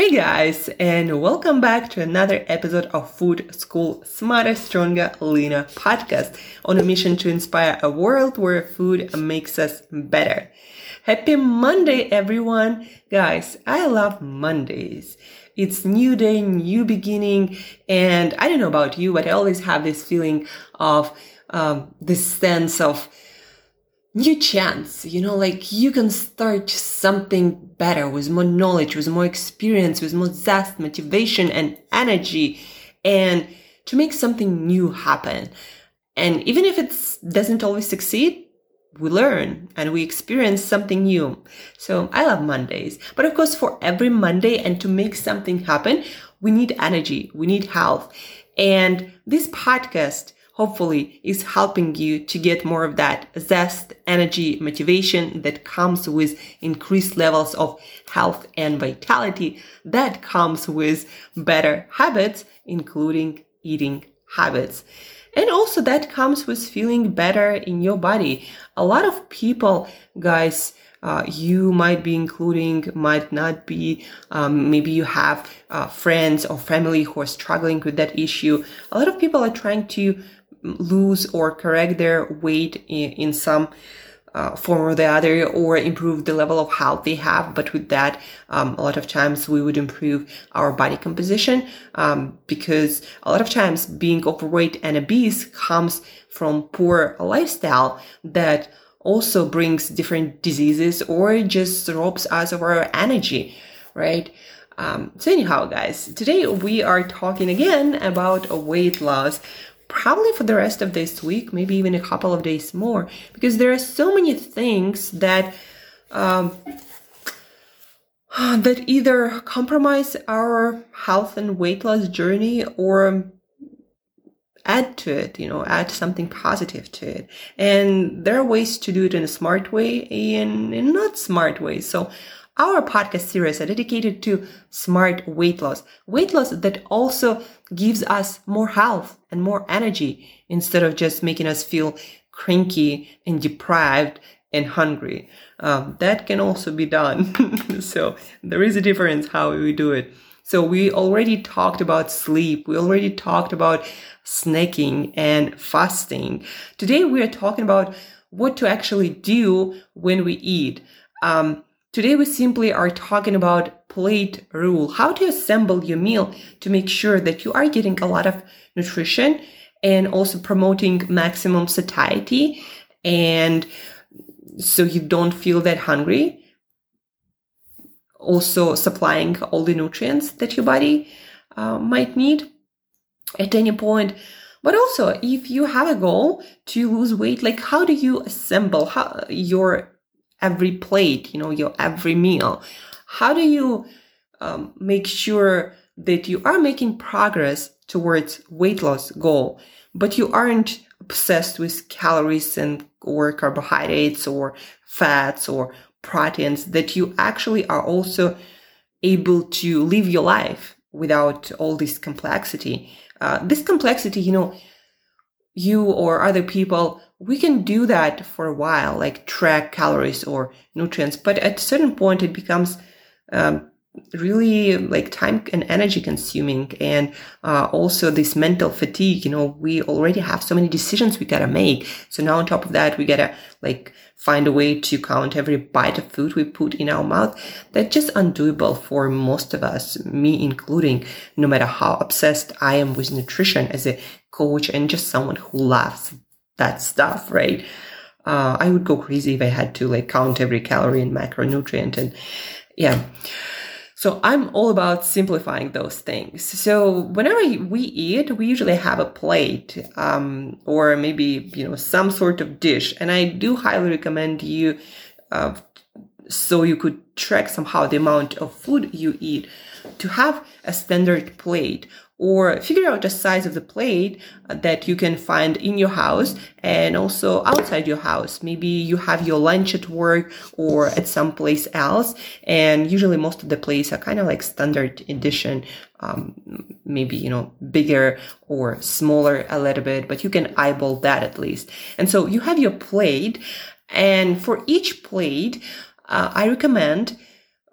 Hey guys, and welcome back to another episode of Food School Smarter, Stronger, Leaner podcast on a mission to inspire a world where food makes us better. Happy Monday, everyone! Guys, I love Mondays. It's new day, new beginning, and I don't know about you, but I always have this feeling of um, this sense of new chance you know like you can start something better with more knowledge with more experience with more zest motivation and energy and to make something new happen. And even if it doesn't always succeed we learn and we experience something new. So i love mondays. But of course for every monday and to make something happen we need energy we need health. And this podcast hopefully is helping you to get more of that zest, energy, motivation that comes with increased levels of health and vitality that comes with better habits, including eating habits. And also that comes with feeling better in your body. A lot of people, guys, uh, you might be including, might not be. Um, maybe you have uh, friends or family who are struggling with that issue. A lot of people are trying to lose or correct their weight in, in some uh, form or the other or improve the level of health they have. But with that, um, a lot of times we would improve our body composition um, because a lot of times being overweight and obese comes from poor lifestyle that also brings different diseases or just robs us of our energy, right? Um, so anyhow, guys, today we are talking again about weight loss probably for the rest of this week, maybe even a couple of days more, because there are so many things that um, that either compromise our health and weight loss journey or add to it, you know, add something positive to it. And there are ways to do it in a smart way and in not smart ways. So our podcast series are dedicated to smart weight loss, weight loss that also gives us more health and more energy instead of just making us feel cranky and deprived and hungry. Um, that can also be done. so there is a difference how we do it. So we already talked about sleep. We already talked about snacking and fasting. Today we are talking about what to actually do when we eat. Um, Today we simply are talking about plate rule, how to assemble your meal to make sure that you are getting a lot of nutrition and also promoting maximum satiety and so you don't feel that hungry. Also supplying all the nutrients that your body uh, might need at any point. But also, if you have a goal to lose weight, like how do you assemble how, your every plate, you know, your every meal? How do you um, make sure that you are making progress towards weight loss goal, but you aren't obsessed with calories and or carbohydrates or fats or proteins, that you actually are also able to live your life without all this complexity. Uh, this complexity, you know, you or other people we can do that for a while, like track calories or nutrients, but at a certain point it becomes um, really like time and energy consuming and uh, also this mental fatigue. You know we already have so many decisions we gotta make. So now on top of that we gotta like find a way to count every bite of food we put in our mouth. That's just undoable for most of us me including no matter how obsessed i am with nutrition as a coach and just someone who loves that stuff, right? Uh, I would go crazy if I had to like count every calorie and macronutrient and yeah. So I'm all about simplifying those things. So whenever we eat, we usually have a plate, um, or maybe, you know, some sort of dish. And I do highly recommend you, uh, so you could track somehow the amount of food you eat to have a standard plate or figure out the size of the plate that you can find in your house and also outside your house. Maybe you have your lunch at work or at some place else. And usually most of the plates are kind of like standard edition. Um, maybe, you know, bigger or smaller a little bit, but you can eyeball that at least. And so you have your plate and for each plate, uh, I recommend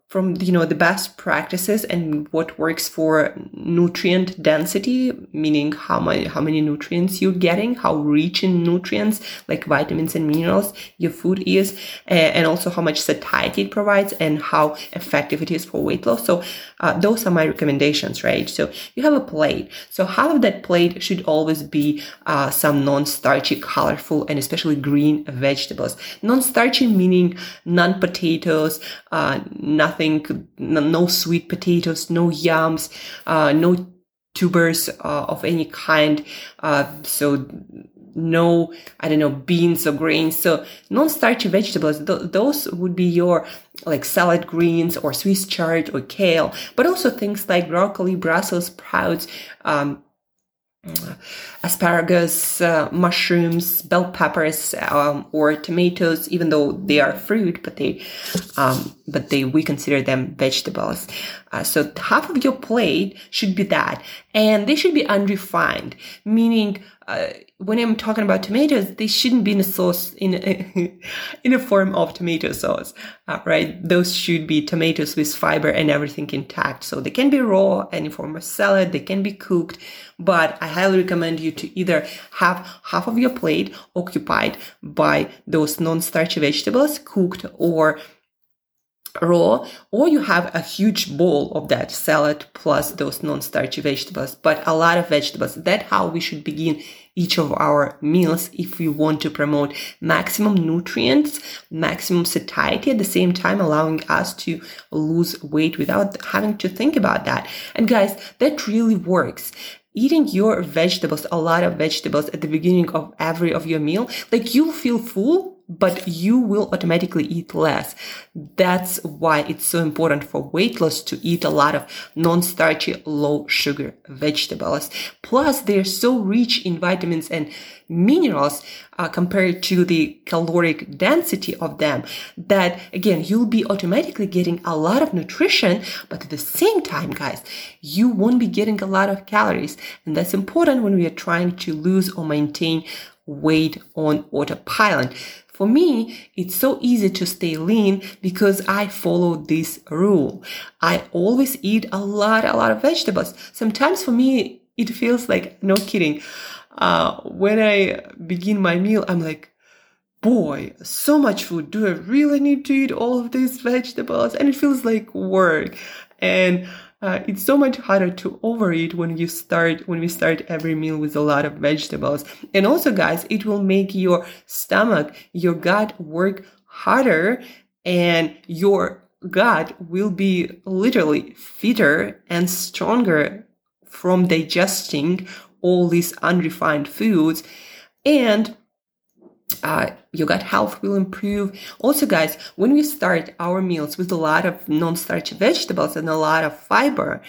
from you know the best practices and what works for nutrient density meaning how many how many nutrients you're getting how rich in nutrients like vitamins and minerals your food is and also how much satiety it provides and how effective it is for weight loss. So uh, those are my recommendations right? So you have a plate. So half of that plate should always be uh, some non-starchy colorful and especially green vegetables. Non-starchy meaning non-potatoes uh, nothing nothing, no sweet potatoes, no yams, uh, no tubers uh, of any kind. Uh, so no, I don't know, beans or grains. So non-starchy vegetables, th- those would be your like salad greens or Swiss chard or kale, but also things like broccoli, Brussels sprouts, um, asparagus, uh, mushrooms, bell peppers, um, or tomatoes, even though they are fruit, but they, um, but they, we consider them vegetables. Uh, so half of your plate should be that. And they should be unrefined, meaning, uh, when I'm talking about tomatoes, they shouldn't be in a sauce in a, in a form of tomato sauce, uh, right? Those should be tomatoes with fiber and everything intact. So they can be raw, any form of salad, they can be cooked, but I highly recommend you to either have half of your plate occupied by those non-starchy vegetables cooked or raw or you have a huge bowl of that salad plus those non-starchy vegetables but a lot of vegetables. That's how we should begin each of our meals if we want to promote maximum nutrients maximum satiety at the same time allowing us to lose weight without having to think about that. And guys that really works. Eating your vegetables a lot of vegetables at the beginning of every of your meal like you'll feel full but you will automatically eat less. That's why it's so important for weight loss to eat a lot of non-starchy, low sugar vegetables. Plus, they're so rich in vitamins and minerals uh, compared to the caloric density of them that again, you'll be automatically getting a lot of nutrition, but at the same time, guys, you won't be getting a lot of calories. And that's important when we are trying to lose or maintain weight on autopilot. For me, it's so easy to stay lean because I follow this rule. I always eat a lot, a lot of vegetables. Sometimes for me, it feels like, no kidding. Uh, when I begin my meal, I'm like, boy, so much food. Do I really need to eat all of these vegetables? And it feels like work. And uh, it's so much harder to overeat when you start when we start every meal with a lot of vegetables. And also guys it will make your stomach your gut work harder and your gut will be literally fitter and stronger from digesting all these unrefined foods. And uh, your gut health will improve. Also, guys, when we start our meals with a lot of non-starchy vegetables and a lot of fiber,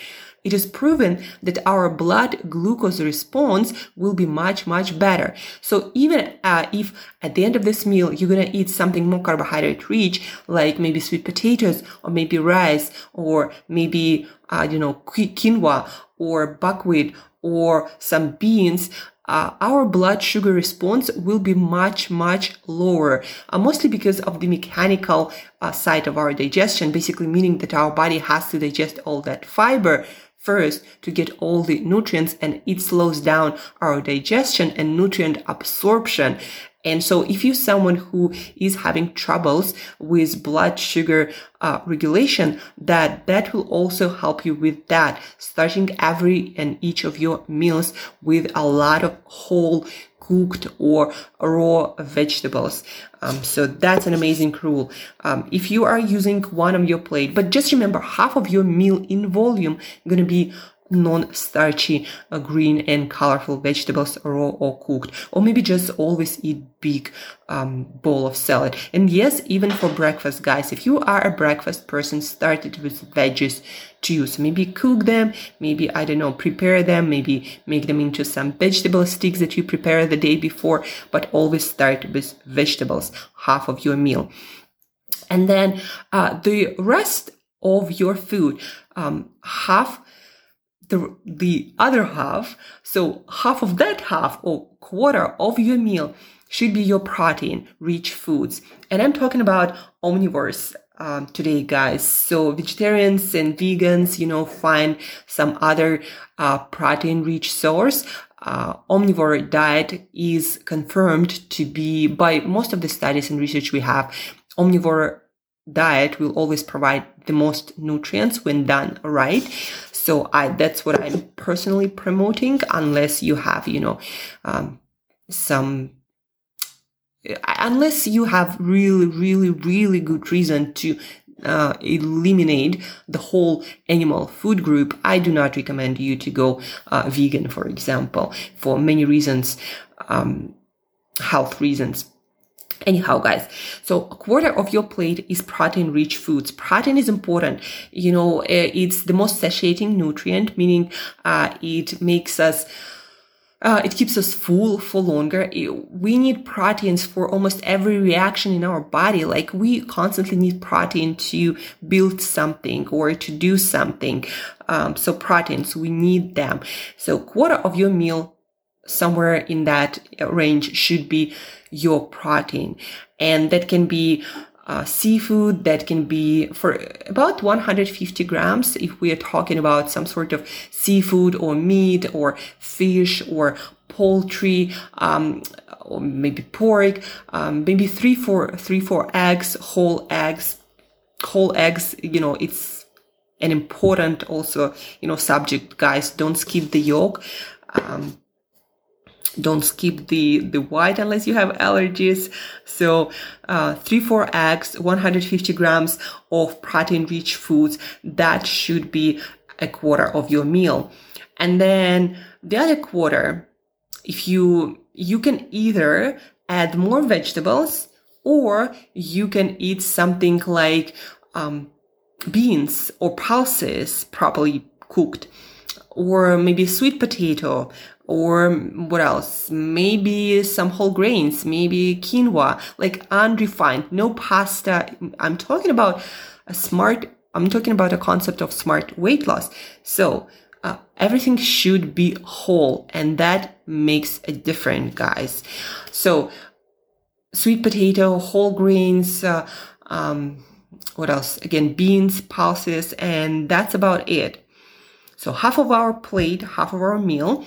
it is proven that our blood glucose response will be much, much better. So even uh, if at the end of this meal, you're to eat something more carbohydrate rich, like maybe sweet potatoes or maybe rice or maybe, uh, you know, quinoa or buckwheat or some beans, uh, our blood sugar response will be much, much lower, uh, mostly because of the mechanical uh, side of our digestion, basically meaning that our body has to digest all that fiber first to get all the nutrients and it slows down our digestion and nutrient absorption. And so if you're someone who is having troubles with blood sugar uh, regulation, that that will also help you with that, starting every and each of your meals with a lot of whole cooked or raw vegetables. Um, so that's an amazing rule. Um, if you are using one on your plate, but just remember half of your meal in volume to be non-starchy uh, green and colorful vegetables raw or cooked. Or maybe just always eat big um, bowl of salad. And yes even for breakfast guys if you are a breakfast person start it with veggies too so maybe cook them maybe i don't know prepare them maybe make them into some vegetable sticks that you prepare the day before but always start with vegetables half of your meal. And then uh, the rest of your food um, half the, the other half, so half of that half or quarter of your meal should be your protein rich foods. And I'm talking about omnivores um, today, guys. So vegetarians and vegans, you know, find some other uh, protein-rich source. Uh, omnivore diet is confirmed to be by most of the studies and research we have. Omnivore diet will always provide the most nutrients when done right. So I, that's what I'm personally promoting unless you have, you know, um, some unless you have really, really, really good reason to uh, eliminate the whole animal food group, I do not recommend you to go uh, vegan, for example, for many reasons, um, health reasons. Anyhow, guys, so a quarter of your plate is protein rich foods. Protein is important. You know, eh, it's the most satiating nutrient, meaning uh, it makes us uh, it keeps us full for longer. We need proteins for almost every reaction in our body. Like we constantly need protein to build something or to do something. Um, so proteins, we need them. So quarter of your meal, somewhere in that range should be your protein. And that can be uh, seafood that can be for about 150 grams if we are talking about some sort of seafood or meat or fish or poultry um, or maybe pork um, maybe three four three four eggs whole eggs. Whole eggs you know it's an important also you know subject guys. Don't skip the yolk. Um, don't skip the the white unless you have allergies. So uh, three four eggs 150 grams of protein rich foods that should be a quarter of your meal. And then the other quarter if you you can either add more vegetables or you can eat something like um, beans or pulses properly cooked or maybe sweet potato or what else? Maybe some whole grains, maybe quinoa, like unrefined, no pasta. I'm talking about a smart, I'm talking about a concept of smart weight loss. So, uh, everything should be whole and that makes a difference, guys. So, sweet potato, whole grains, uh, um, what else? Again, beans, pulses, and that's about it. So half of our plate, half of our meal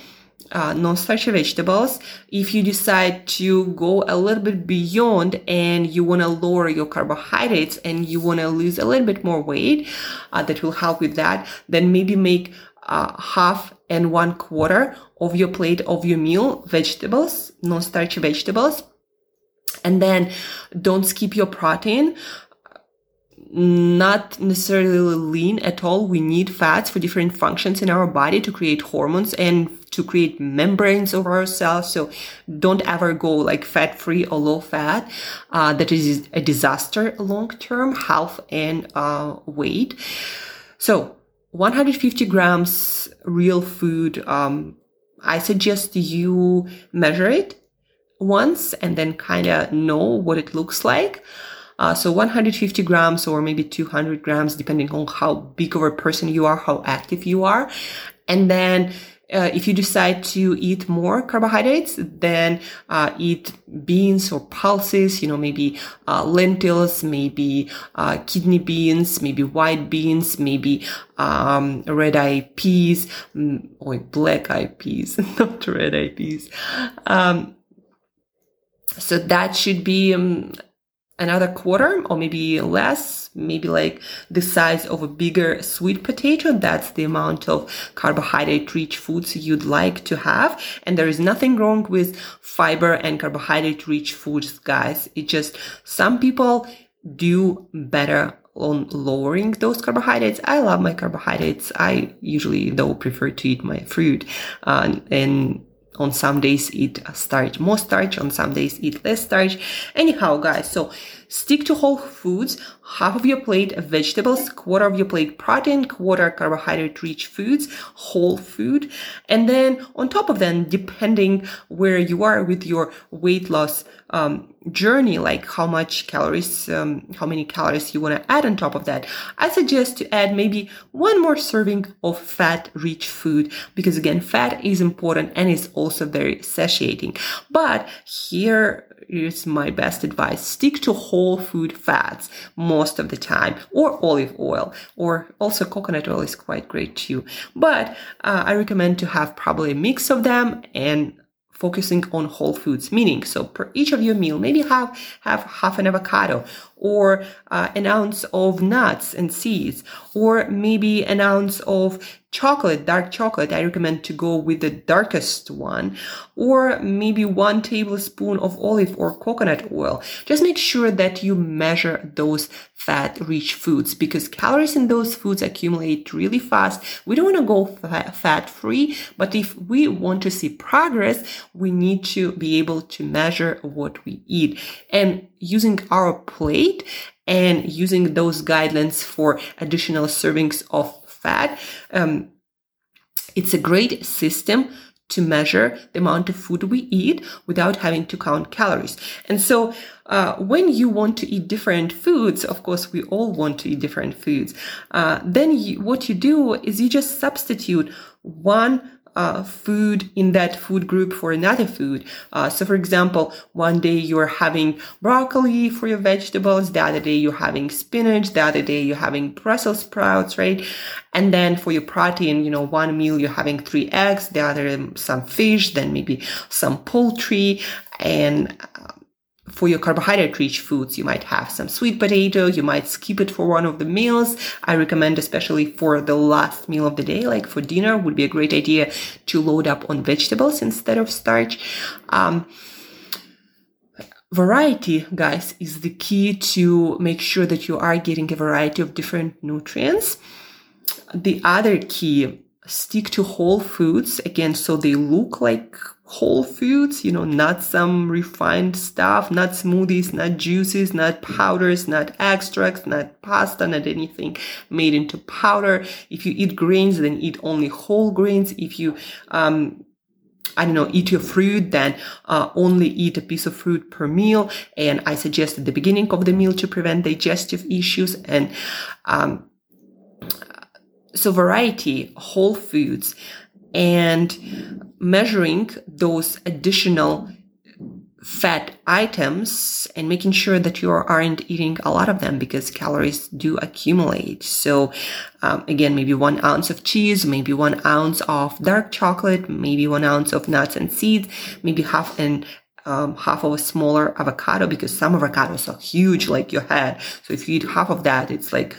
uh, non-starchy vegetables. If you decide to go a little bit beyond and you want to lower your carbohydrates and you want to lose a little bit more weight, uh, that will help with that. Then maybe make uh, half and one quarter of your plate of your meal vegetables, non-starchy vegetables. And then don't skip your protein not necessarily lean at all. We need fats for different functions in our body to create hormones and to create membranes of our cells. So don't ever go like fat free or low fat. Uh, that is a disaster long term health and uh, weight. So 150 grams real food. Um, I suggest you measure it once and then kind of know what it looks like. Uh, so 150 grams or maybe 200 grams, depending on how big of a person you are, how active you are. And then uh, if you decide to eat more carbohydrates, then uh, eat beans or pulses, you know, maybe uh, lentils, maybe uh, kidney beans, maybe white beans, maybe um, red eye peas, mm, or black eye peas, not red eye peas. Um, so that should be um, another quarter or maybe less, maybe like the size of a bigger sweet potato. That's the amount of carbohydrate rich foods you'd like to have. And there is nothing wrong with fiber and carbohydrate rich foods, guys. It just some people do better on lowering those carbohydrates. I love my carbohydrates. I usually though prefer to eat my fruit uh, and on some days eat starch more starch on some days eat less starch. Anyhow guys so stick to whole foods half of your plate vegetables quarter of your plate protein quarter carbohydrate rich foods whole food. And then on top of them depending where you are with your weight loss um, journey like how much calories um, how many calories you want to add on top of that i suggest to add maybe one more serving of fat rich food because again fat is important and is also very satiating but here is my best advice. Stick to whole food fats most of the time or olive oil or also coconut oil is quite great too. But uh, I recommend to have probably a mix of them and focusing on whole foods meaning so per each of your meal maybe have have half an avocado or uh, an ounce of nuts and seeds or maybe an ounce of chocolate, dark chocolate, I recommend to go with the darkest one, or maybe one tablespoon of olive or coconut oil. Just make sure that you measure those fat rich foods because calories in those foods accumulate really fast. We don't want to go fat free, but if we want to see progress, we need to be able to measure what we eat and using our plate and using those guidelines for additional servings of fat. Um, it's a great system to measure the amount of food we eat without having to count calories. And so, uh, when you want to eat different foods, of course, we all want to eat different foods. Uh, then you, what you do is you just substitute one uh, food in that food group for another food. Uh, so, for example, one day you're having broccoli for your vegetables, the other day you're having spinach, the other day you're having Brussels sprouts, right? And then for your protein, you know, one meal you're having three eggs, the other some fish, then maybe some poultry, and for your carbohydrate rich foods, you might have some sweet potato. You might skip it for one of the meals. I recommend, especially for the last meal of the day, like for dinner, would be a great idea to load up on vegetables instead of starch. Um, variety, guys, is the key to make sure that you are getting a variety of different nutrients. The other key, stick to whole foods again, so they look like whole foods, you know, not some refined stuff, not smoothies, not juices, not powders, not extracts, not pasta, not anything made into powder. If you eat grains, then eat only whole grains. If you, um, I don't know, eat your fruit, then uh, only eat a piece of fruit per meal. And I suggest at the beginning of the meal to prevent digestive issues. And um, so variety, whole foods, and measuring those additional fat items and making sure that you aren't eating a lot of them because calories do accumulate. So, um, again, maybe one ounce of cheese, maybe one ounce of dark chocolate, maybe one ounce of nuts and seeds, maybe half an um, half of a smaller avocado because some avocados are huge like your head. So if you eat half of that, it's like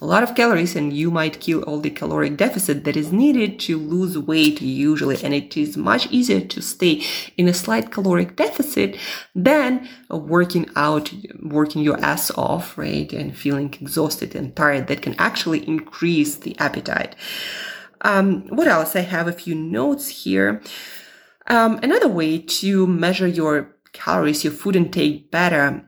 a lot of calories and you might kill all the caloric deficit that is needed to lose weight usually. And it is much easier to stay in a slight caloric deficit than working out, working your ass off, right? And feeling exhausted and tired that can actually increase the appetite. Um, what else? I have a few notes here. Um, another way to measure your calories, your food intake better,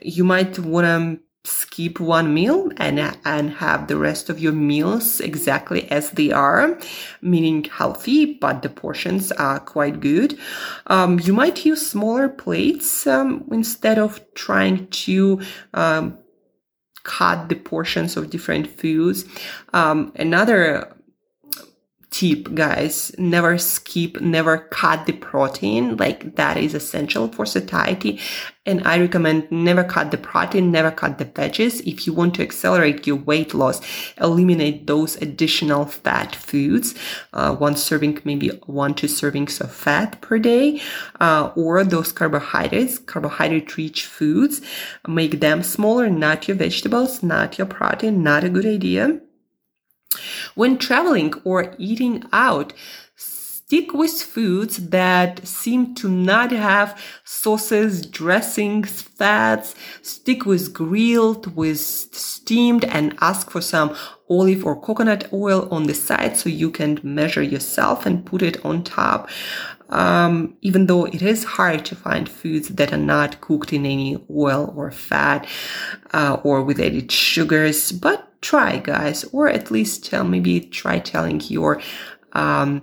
you might want to skip one meal and and have the rest of your meals exactly as they are meaning healthy but the portions are quite good. Um, you might use smaller plates um, instead of trying to um, cut the portions of different foods. Um, another tip, guys. Never skip, never cut the protein. Like that is essential for satiety. And I recommend never cut the protein, never cut the veggies. If you want to accelerate your weight loss, eliminate those additional fat foods. Uh, one serving, maybe one, two servings of fat per day, uh, or those carbohydrates, carbohydrate rich foods. Make them smaller, not your vegetables, not your protein, not a good idea. When traveling or eating out, stick with foods that seem to not have sauces, dressings, fats. Stick with grilled, with steamed, and ask for some olive or coconut oil on the side so you can measure yourself and put it on top. Um, even though it is hard to find foods that are not cooked in any oil or fat uh, or with added sugars, but try, guys, or at least tell maybe try telling your um,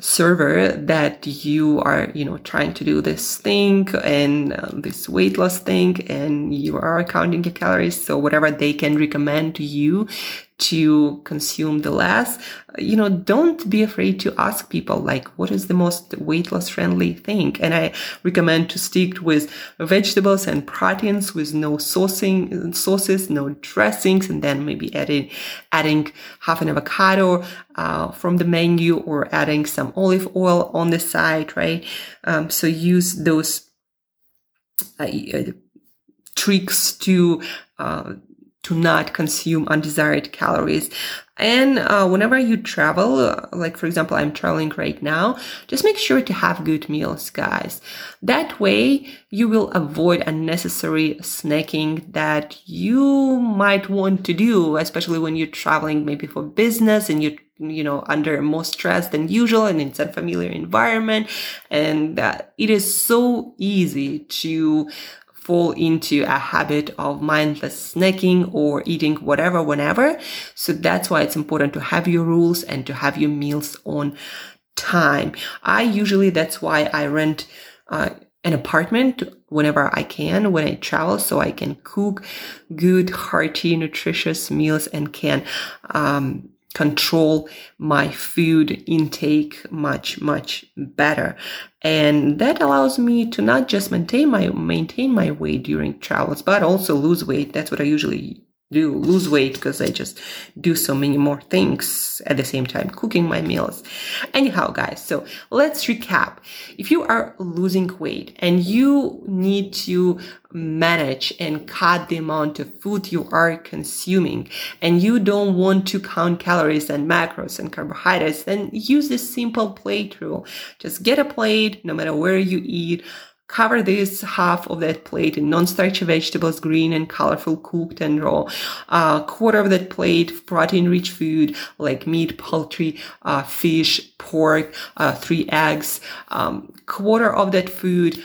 server that you are, you know, trying to do this thing and uh, this weight loss thing, and you are counting your calories. So whatever they can recommend to you to consume the less, you know, don't be afraid to ask people like, what is the most weight loss friendly thing? And I recommend to stick with vegetables and proteins with no saucing, sauces, no dressings, and then maybe adding, adding half an avocado, uh, from the menu or adding some olive oil on the side, right? Um, so use those uh, tricks to uh, to not consume undesired calories. And uh, whenever you travel, uh, like for example, I'm traveling right now, just make sure to have good meals, guys. That way you will avoid unnecessary snacking that you might want to do, especially when you're traveling maybe for business and you're you know under more stress than usual and it's a familiar environment and uh, it is so easy to fall into a habit of mindless snacking or eating whatever whenever. So that's why it's important to have your rules and to have your meals on time. I usually, that's why I rent uh, an apartment whenever I can when I travel so I can cook good, hearty, nutritious meals and can um, control my food intake much much better. And that allows me to not just maintain my maintain my weight during travels but also lose weight. That's what i usually do lose weight because I just do so many more things at the same time cooking my meals. Anyhow, guys, so let's recap. If you are losing weight and you need to manage and cut the amount of food you are consuming and you don't want to count calories and macros and carbohydrates, then use this simple plate rule. Just get a plate, no matter where you eat Cover this half of that plate in non-starchy vegetables, green and colorful, cooked and raw. A uh, quarter of that plate, protein-rich food like meat, poultry, uh, fish, pork, uh, three eggs. Um, quarter of that food,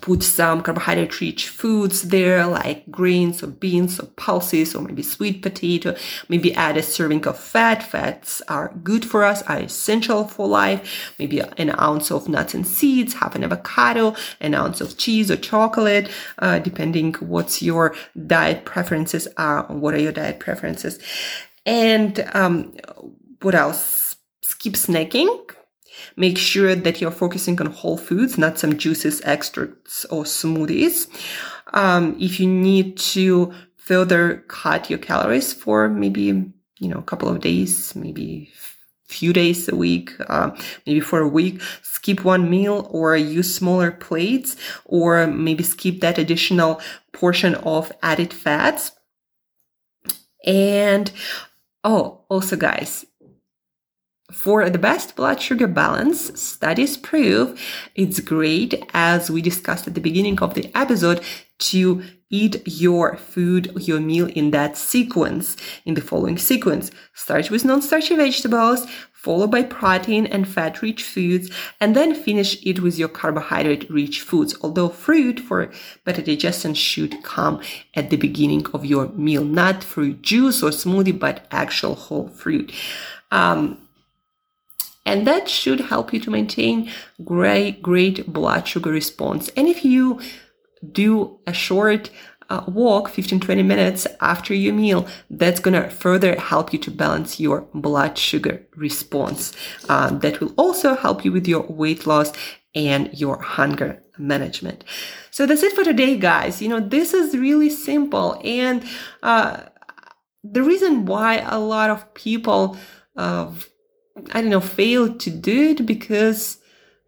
put some carbohydrate rich foods there like grains or beans or pulses or maybe sweet potato. Maybe add a serving of fat. Fats are good for us are essential for life. Maybe an ounce of nuts and seeds half an avocado an ounce of cheese or chocolate uh, depending what's your diet preferences are what are your diet preferences. And um, what else? Skip snacking Make sure that you're focusing on whole foods, not some juices, extracts, or smoothies. Um, if you need to further cut your calories for maybe, you know, a couple of days, maybe few days a week, uh, maybe for a week, skip one meal or use smaller plates or maybe skip that additional portion of added fats. And oh, also guys, for the best blood sugar balance, studies prove it's great, as we discussed at the beginning of the episode, to eat your food, your meal in that sequence, in the following sequence. Start with non-starchy vegetables, followed by protein and fat-rich foods, and then finish it with your carbohydrate-rich foods. Although fruit for better digestion should come at the beginning of your meal, not fruit juice or smoothie, but actual whole fruit. Um, and that should help you to maintain great, great blood sugar response. And if you do a short uh, walk 15 20 minutes after your meal that's going to further help you to balance your blood sugar response. Uh, that will also help you with your weight loss and your hunger management. So that's it for today guys. You know this is really simple. And uh, the reason why a lot of people uh, I don't know, fail to do it because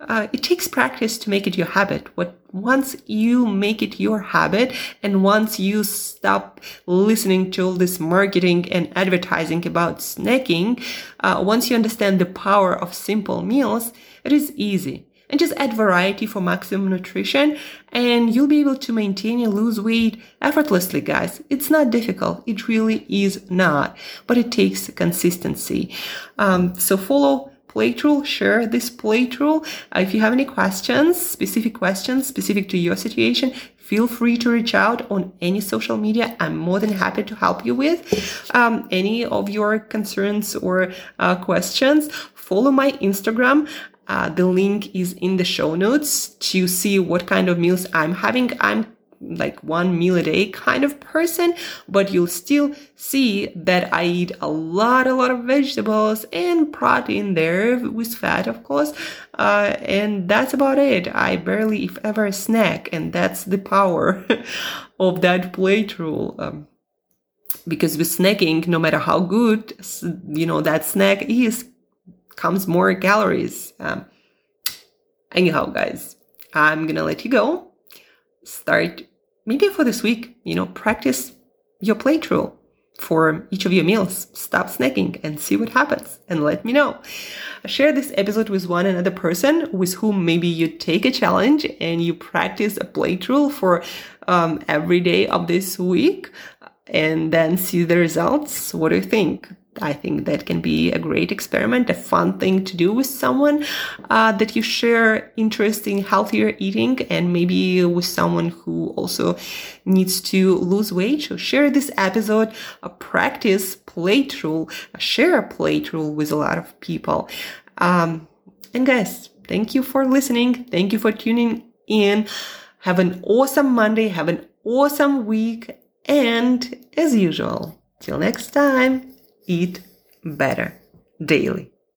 uh, it takes practice to make it your habit. What once you make it your habit and once you stop listening to all this marketing and advertising about snacking, uh, once you understand the power of simple meals, it is easy and just add variety for maximum nutrition and you'll be able to maintain and lose weight effortlessly, guys. It's not difficult. It really is not, but it takes consistency. Um, so follow plate rule, share this plate rule. Uh, if you have any questions, specific questions specific to your situation, feel free to reach out on any social media. I'm more than happy to help you with um, any of your concerns or uh, questions. Follow my Instagram uh, the link is in the show notes to see what kind of meals I'm having. I'm like one meal a day kind of person, but you'll still see that I eat a lot, a lot of vegetables and protein there with fat, of course. Uh, and that's about it. I barely, if ever, snack. And that's the power of that plate rule. Um, because with snacking, no matter how good, you know, that snack is, comes more calories. Um, anyhow, guys, I'm gonna let you go. Start maybe for this week, you know, practice your plate rule for each of your meals. Stop snacking and see what happens and let me know. Share this episode with one another person with whom maybe you take a challenge and you practice a plate rule for um, every day of this week and then see the results. What do you think? I think that can be a great experiment, a fun thing to do with someone uh, that you share interest in healthier eating and maybe with someone who also needs to lose weight. So share this episode, a practice plate rule, share a plate rule with a lot of people. Um, and guys, thank you for listening. Thank you for tuning in. Have an awesome Monday. Have an awesome week. And as usual, till next time eat better daily.